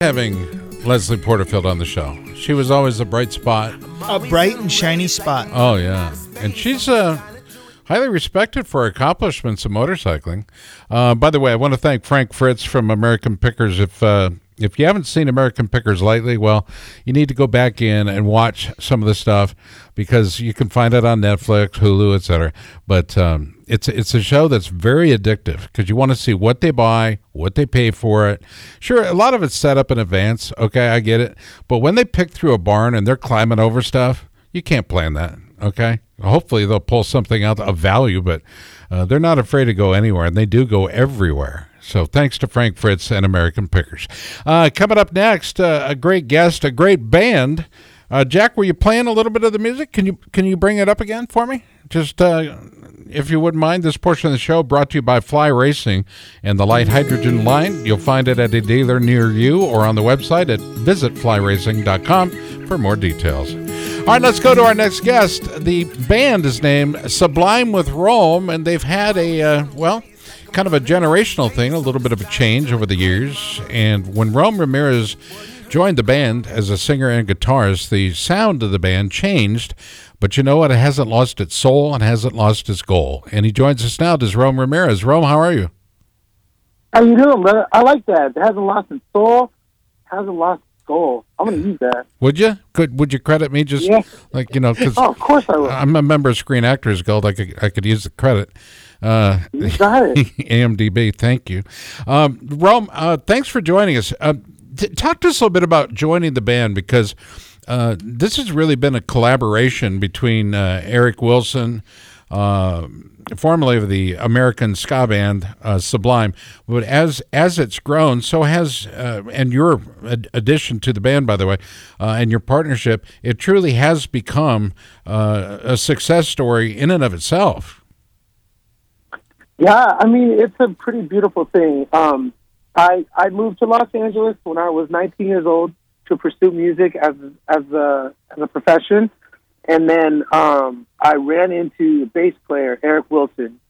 having Leslie Porterfield on the show. She was always a bright spot. A bright and shiny spot. Oh yeah, and she's uh, highly respected for her accomplishments in motorcycling. Uh, by the way, I want to thank Frank Fritz from American Pickers. If uh, if you haven't seen American Pickers lately, well, you need to go back in and watch some of the stuff because you can find it on Netflix, Hulu, etc. But um, it's it's a show that's very addictive because you want to see what they buy, what they pay for it. Sure, a lot of it's set up in advance. Okay, I get it. But when they pick through a barn and they're climbing over stuff, you can't plan that. Okay, hopefully they'll pull something out of value, but uh, they're not afraid to go anywhere, and they do go everywhere. So thanks to Frank Fritz and American Pickers. Uh, coming up next, uh, a great guest, a great band. Uh, Jack, were you playing a little bit of the music? Can you can you bring it up again for me? Just uh, if you wouldn't mind, this portion of the show brought to you by Fly Racing and the Lite Hydrogen line. You'll find it at a dealer near you or on the website at visitflyracing.com for more details. All right, let's go to our next guest. The band is named Sublime with Rome, and they've had a, uh, well, kind of a generational thing, a little bit of a change over the years. And when Rome Ramirez joined the band as a singer and guitarist, the sound of the band changed. But you know what? It hasn't lost its soul and hasn't lost its goal. And he joins us now. Does Rome Ramirez? Rome, how are you? How you doing, brother? I like that. It hasn't lost its soul, hasn't lost its goal. I'm going to use that. Would you? Could Would you credit me? Just Yeah. like you know, because Oh, of course I will. I'm a member of Screen Actors Guild. I could I could use the credit. Uh, You got it. IMDb, thank you. Um, Rome, uh, thanks for joining us. Uh, t- talk to us a little bit about joining the band because uh, this has really been a collaboration between uh, Eric Wilson, uh, formerly of the American ska band uh, Sublime, but as as it's grown, so has uh, and your ad- addition to the band, by the way, and your partnership, it truly has become a success story in and of itself. Yeah, I mean it's a pretty beautiful thing. Um, I I moved to Los Angeles when I was 19 years old to pursue music as as a as a profession, and then um, I ran into the bass player Eric Wilson,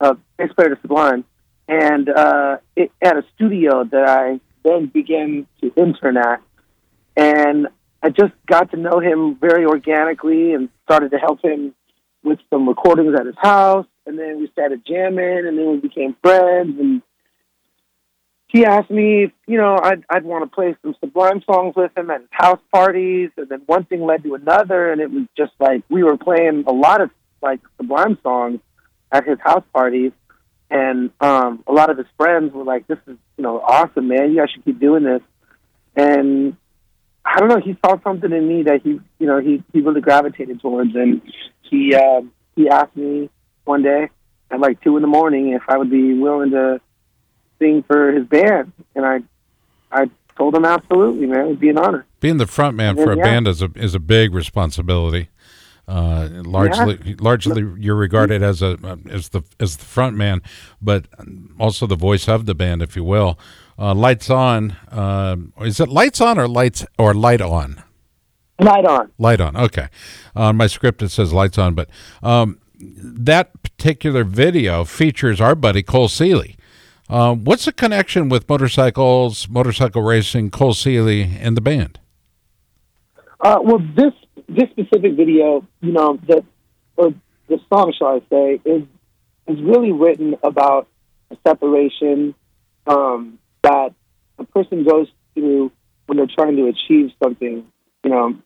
uh, bass player to Sublime, and uh, it, at a studio that I then began to intern at, and I just got to know him very organically and started to help him with some recordings at his house. And then we started jamming, and then we became friends. And he asked me, if, you know, I'd I'd want to play some Sublime songs with him at his house parties, and then one thing led to another, and it was just like we were playing a lot of like Sublime songs at his house parties, and um, a lot of his friends were like, "This is you know awesome, man. You guys should keep doing this." And I don't know, he saw something in me that he, you know, he he really gravitated towards, and he uh, he asked me one day at like two in the morning if I would be willing to sing for his band, and I I told him absolutely, man, it'd be an honor. being the front man for a Yeah. band is a is a big responsibility. Uh, largely, largely, you're regarded as a as the as the front man, but also the voice of the band, if you will. Uh, lights on. Uh, is it lights on or lights or light on? Light on. Light on. Okay. On my script it says lights on, but um, that particular video features our buddy Cole Seeley. Uh, what's the connection with motorcycles, motorcycle racing, Cole Seely, and the band? Uh, well, this this specific video, you know, the or the song, shall I say, is is really written about a separation um, that a person goes through when they're trying to achieve something, you know,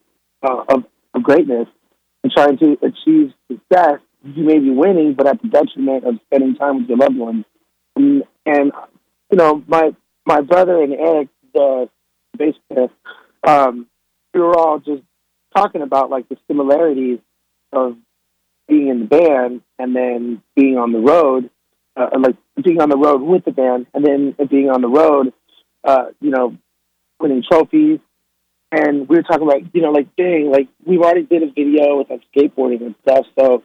uh, of, of greatness and trying to achieve success. You may be winning, but at the detriment of spending time with your loved ones. And, and you know, my my brother and Eric, the bass player, um, we were all just talking about like the similarities of being in the band and then being on the road, uh, like being on the road with the band, and then being on the road, uh, you know, winning trophies. And we were talking about, you know, like, dang, like we've already did a video with like skateboarding and stuff, so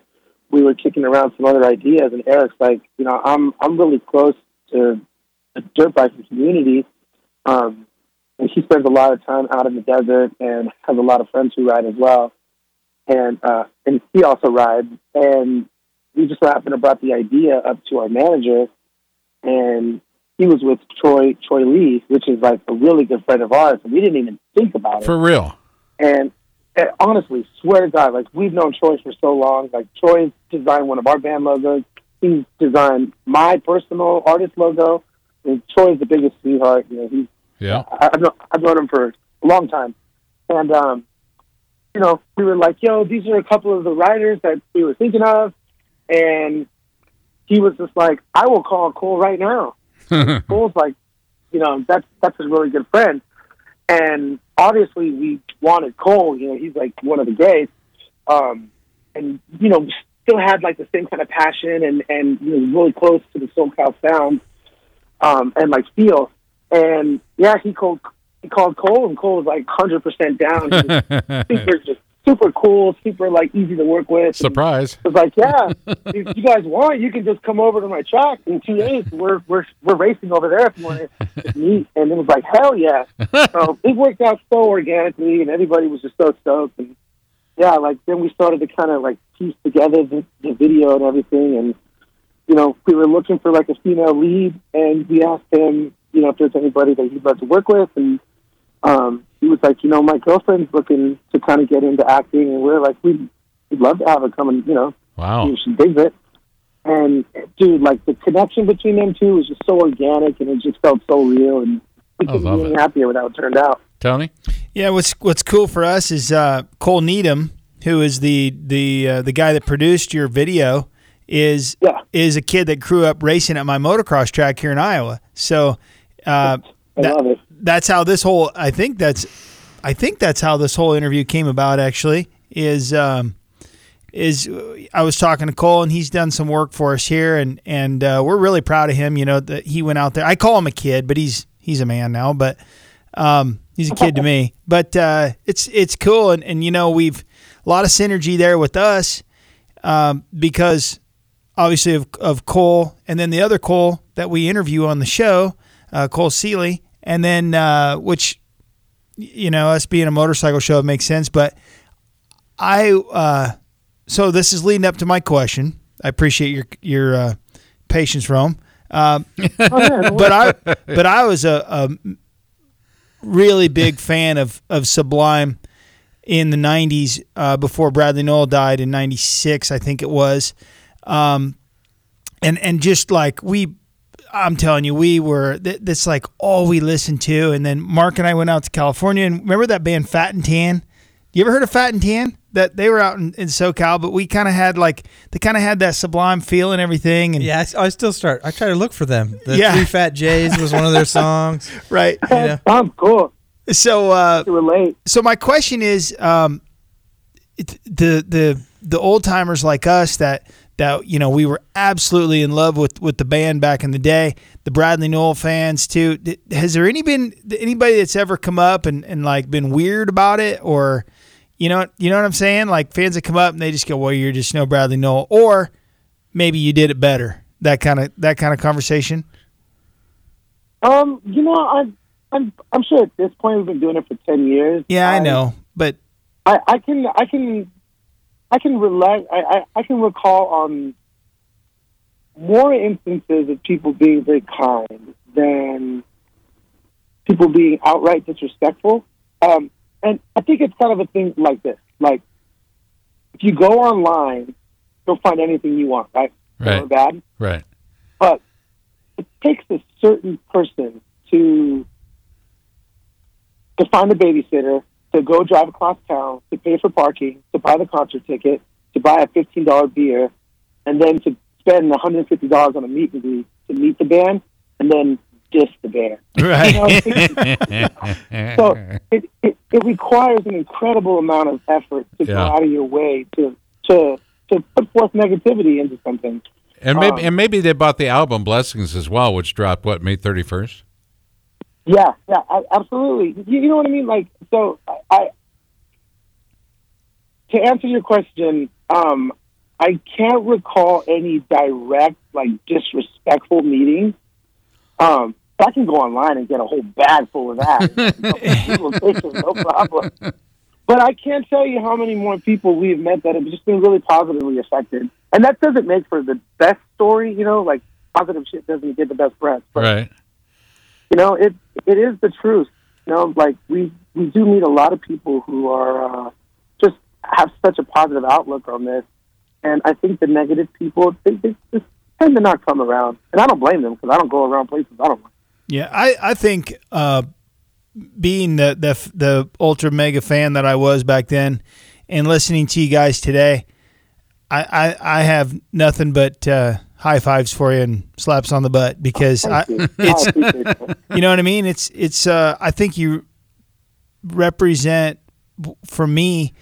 we were kicking around some other ideas. And Eric's like, you know, I'm I'm really close to the dirt biking community. Um, and he spends a lot of time out in the desert and has a lot of friends who ride as well. And uh, and he also rides. And we just happened to brought the idea up to our manager, and he was with Troy Troy Lee, which is like a really good friend of ours, and we didn't even think about it. For real. And, and honestly, swear to God, like we've known Troy for so long. Like Troy's designed one of our band logos. He's designed my personal artist logo. And Troy's the biggest sweetheart. You know, he's Yeah. I- I've known, I've known him for a long time, and um, you know, we were like, "Yo, these are a couple of the writers that we were thinking of," and he was just like, "I will call Cole right now." Cole's like, you know, that's that's a really good friend, and obviously we wanted Cole. You know, he's like one of the greats, um, and you know, still had like the same kind of passion and and you know, really close to the SoCal sound, um, and like feel. And yeah, he called he called Cole, and Cole was like hundred percent down. He was super, just super cool, super like easy to work with. and- Surprise. I was like, yeah, if you guys want, you can just come over to my track in two days. We're we're we're racing over there if you want to meet. And it was like, hell yeah. So it worked out so organically, and everybody was just so stoked. And yeah, like then we started to kind of like piece together the, the video and everything. And you know, we were looking for like a female lead, and we asked him, you know, if there's anybody that he'd love to work with, and um, was like, you know, my girlfriend's looking to kind of get into acting, and we're like, we'd, we'd love to have her come and, you know, Wow. see if she digs it. And dude, like the connection between them two was just so organic, and it just felt so real, and we I couldn't love be any it. happier with how it turned out. Tony? Yeah, what's what's cool for us is uh, Cole Needham, who is the the uh, the guy that produced your video, is Yeah. is a kid that grew up racing at my motocross track here in Iowa. So uh, I That- love it. That's how this whole I think that's I think that's how this whole interview came about actually is um is I was talking to Cole and he's done some work for us here and and uh, we're really proud of him you know that he went out there. I call him a kid but he's he's a man now but um he's a kid to me. But uh it's it's cool and and you know we've a lot of synergy there with us um because obviously of, of Cole, and then the other Cole that we interview on the show, uh, Cole Seeley, and then uh, which you know us being a motorcycle show it makes sense. But I uh, so this is leading up to my question. I appreciate your your uh, patience, Rome. Um, Oh, but I but I was a, a really big fan of of Sublime in the '90s uh, before Bradley Nowell died in '96, I think it was, um, and and just like we. I'm telling you, we were. th- That's like all we listened to. And then Mark and I went out to California, and remember that band Fat and Tan? You ever heard of Fat and Tan? That they were out in, in SoCal, but we kind of had like they kind of had that Sublime feel and everything. And Yeah, I, I still start. I try to look for them. The Yeah. Three Fat Jays was one of their songs. right. Yeah. Sounds cool So uh, relate. so my question is um it, the the the old timers like us that that you know we were absolutely in love with with the band back in the day the bradley Nowell fans too. Has there any been anybody that's ever come up and, and like been weird about it? Or you know you know what i'm saying? Like fans that come up and they just go well you're just no bradley Nowell. Or maybe you did it better. That kind of that kind of conversation? Um, you know, I'm I'm I'm sure at this point we've been doing it for ten years. yeah i know but I, I can I can I can relate I, I, I can recall on more instances of people being very kind than people being outright disrespectful. Um, and I think it's kind of a thing like this. Like if you go online, you'll find anything you want, right? Right. or bad. Right. But it takes a certain person to to find a babysitter, to go drive across town, to pay for parking, to buy the concert ticket, to buy a fifteen dollar beer, and then to spend one hundred and fifty dollars on a meet and greet to meet the band, and then diss the band. right So it, it, it requires an incredible amount of effort to go out of your way to to to put forth negativity into something. and maybe Um, and maybe they bought the album Blessings as well, which dropped what May thirty first. Yeah, yeah, I, absolutely. You, you know what I mean? Like, so I, I to answer your question, um, I can't recall any direct, like, disrespectful meetings. Um, but I can go online and get a whole bag full of that. No problem. But I can't tell you how many more people we've met that have just been really positively affected. And that doesn't make for the best story, you know, like positive shit doesn't get the best press. But Right. You know, it it is the truth. You know, like we we do meet a lot of people who are uh, just have such a positive outlook on this, and I think the negative people they, they just tend to not come around, and I don't blame them because I don't go around places I don't like. Yeah, I I think uh, being the the the ultra mega fan that I was back then, and listening to you guys today, I I, I have nothing but. Uh, high fives for you and slaps on the butt because I, you. it's I you know what I mean. It's it's. Uh, I think you represent for me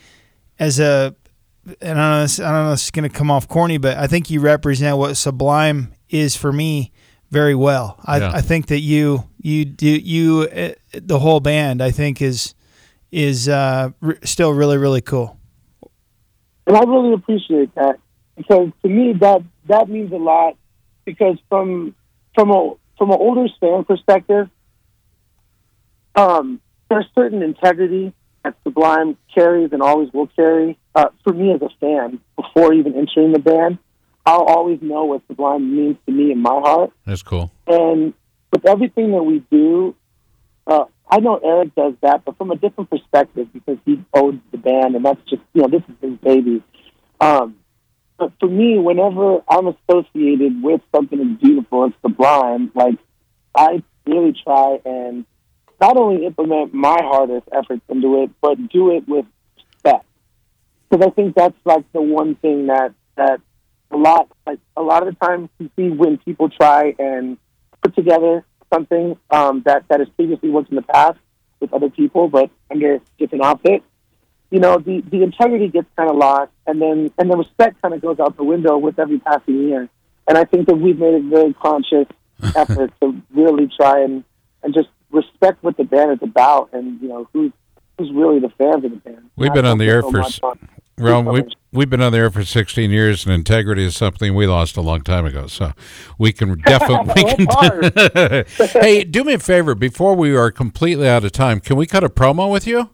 as a. And I don't know. this- I don't know. If it's going to come off corny, but I think you represent what Sublime is for me very well. I, Yeah. I think that you you do you uh, the whole band. I think is is uh, r- still really really cool. and I really appreciate that because to me that that means a lot because from from a from an older fan perspective, um, there's certain integrity that Sublime carries and always will carry. Uh, for me as a fan, before even entering the band, I'll always know what Sublime means to me in my heart. That's cool. And with everything that we do, uh, I know Eric does that, but from a different perspective because he owns the band, and that's just you know this is his baby. Um, but for me, whenever I'm associated with something as beautiful as Sublime, like I really try and not only implement my hardest efforts into it, but do it with respect. Because I think that's like the one thing that that a lot like a lot of the times you see when people try and put together something um, that that has previously worked in the past with other people, but under different outfits. You know, the the integrity gets kind of lost, and then and the respect kind of goes out the window with every passing year. And I think that we've made a very conscious effort to really try and and just respect what the band is about, and you know who's who's really the fans of the band. We've been on the air so for s- Well, we we've been on the air for 16 years, and integrity is something we lost a long time ago. So we can definitely we can. hey, do me a favor before we are completely out of time. Can we cut a promo with you?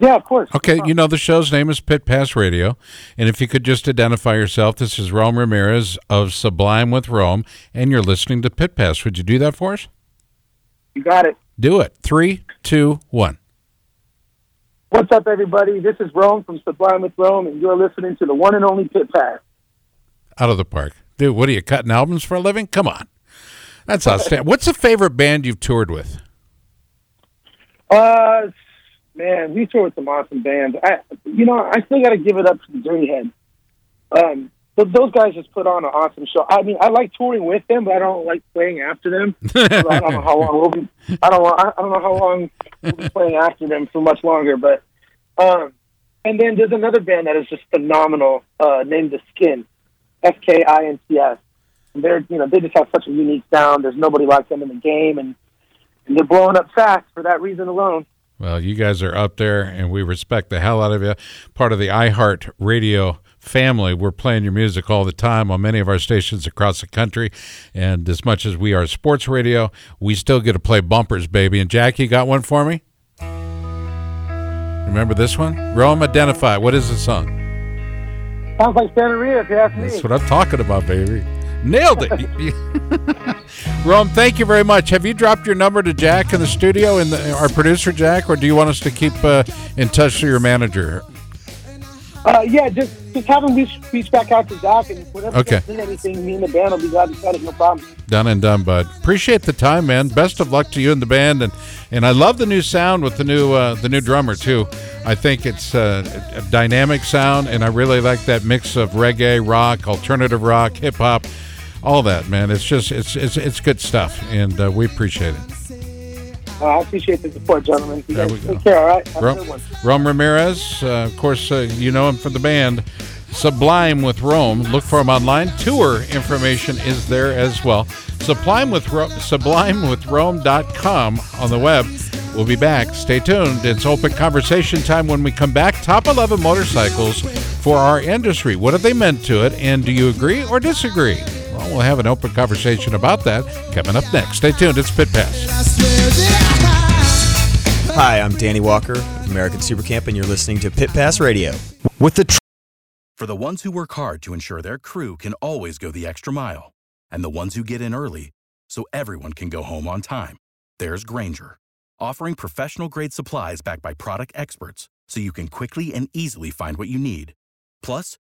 Yeah, of course. Okay, you know the show's name is Pit Pass Radio, and if you could just identify yourself, this is Rome Ramirez of Sublime with Rome, and you're listening to Pit Pass. Would you do that for us? You got it. Do it. Three, two, one. What's up, everybody? This is Rome from Sublime with Rome, and you're listening to the one and only Pit Pass. Out of the park, dude. What are you cutting albums for a living? Come on, that's outstanding. What's a favorite band you've toured with? Uh, man, we toured with some awesome bands. I, you know, I still got to give it up to the Dirty Heads. Um, but those guys just put on an awesome show. I mean, I like touring with them, but I don't like playing after them. So I don't know how long we'll be. I don't. I don't know how long we'll be playing after them for much longer. But um, and then there's another band that is just phenomenal, uh, named The Skints, S K I N T S. They're you know they just have such a unique sound. There's nobody like them in the game, and and they're blowing up fast for that reason alone. Well, you guys are up there, and we respect the hell out of you. Part of the iHeart Radio family. We're playing your music all the time on many of our stations across the country. And as much as we are sports radio, we still get to play bumpers, baby. And Jackie got one for me? Remember this one? Rome Identify. What is the song? Sounds like Santeria, if you ask me. That's what I'm talking about, baby. Nailed it. Rome, thank you very much. Have you dropped your number to Jack in the studio and the, our producer, Jack, or do you want us to keep uh, in touch with your manager? Uh, yeah, just just have him reach, reach back out to Doc, and whatever. Okay. anything, me and the band will be glad to cut it. No problem. Done and done, bud. Appreciate the time, man. Best of luck to you and the band, and and I love the new sound with the new uh, the new drummer too. I think it's uh, a dynamic sound, and I really like that mix of reggae, rock, alternative rock, hip hop, all that, man. It's just it's it's it's good stuff, and uh, we appreciate it. Uh, I appreciate the support, gentlemen. You There guys we go. take care. All right. Have a Rome, good one. Rome Ramirez, uh, of course, uh, you know him from the band Sublime with Rome. Look for him online. Tour information is there as well. Sublime with Ro- sublimewithrome.com on the web. We'll be back. Stay tuned. It's open conversation time when we come back. Top 11 motorcycles for our industry. What have they meant to it? And do you agree or disagree? Well, we'll have an open conversation about that coming up next. Stay tuned. It's Pit Pass. Hi, I'm Danny Walker of American Supercamp, and you're listening to Pit Pass Radio. With the tr- For the ones who work hard to ensure their crew can always go the extra mile, and the ones who get in early so everyone can go home on time. There's Grainger, offering professional grade supplies backed by product experts so you can quickly and easily find what you need. Plus,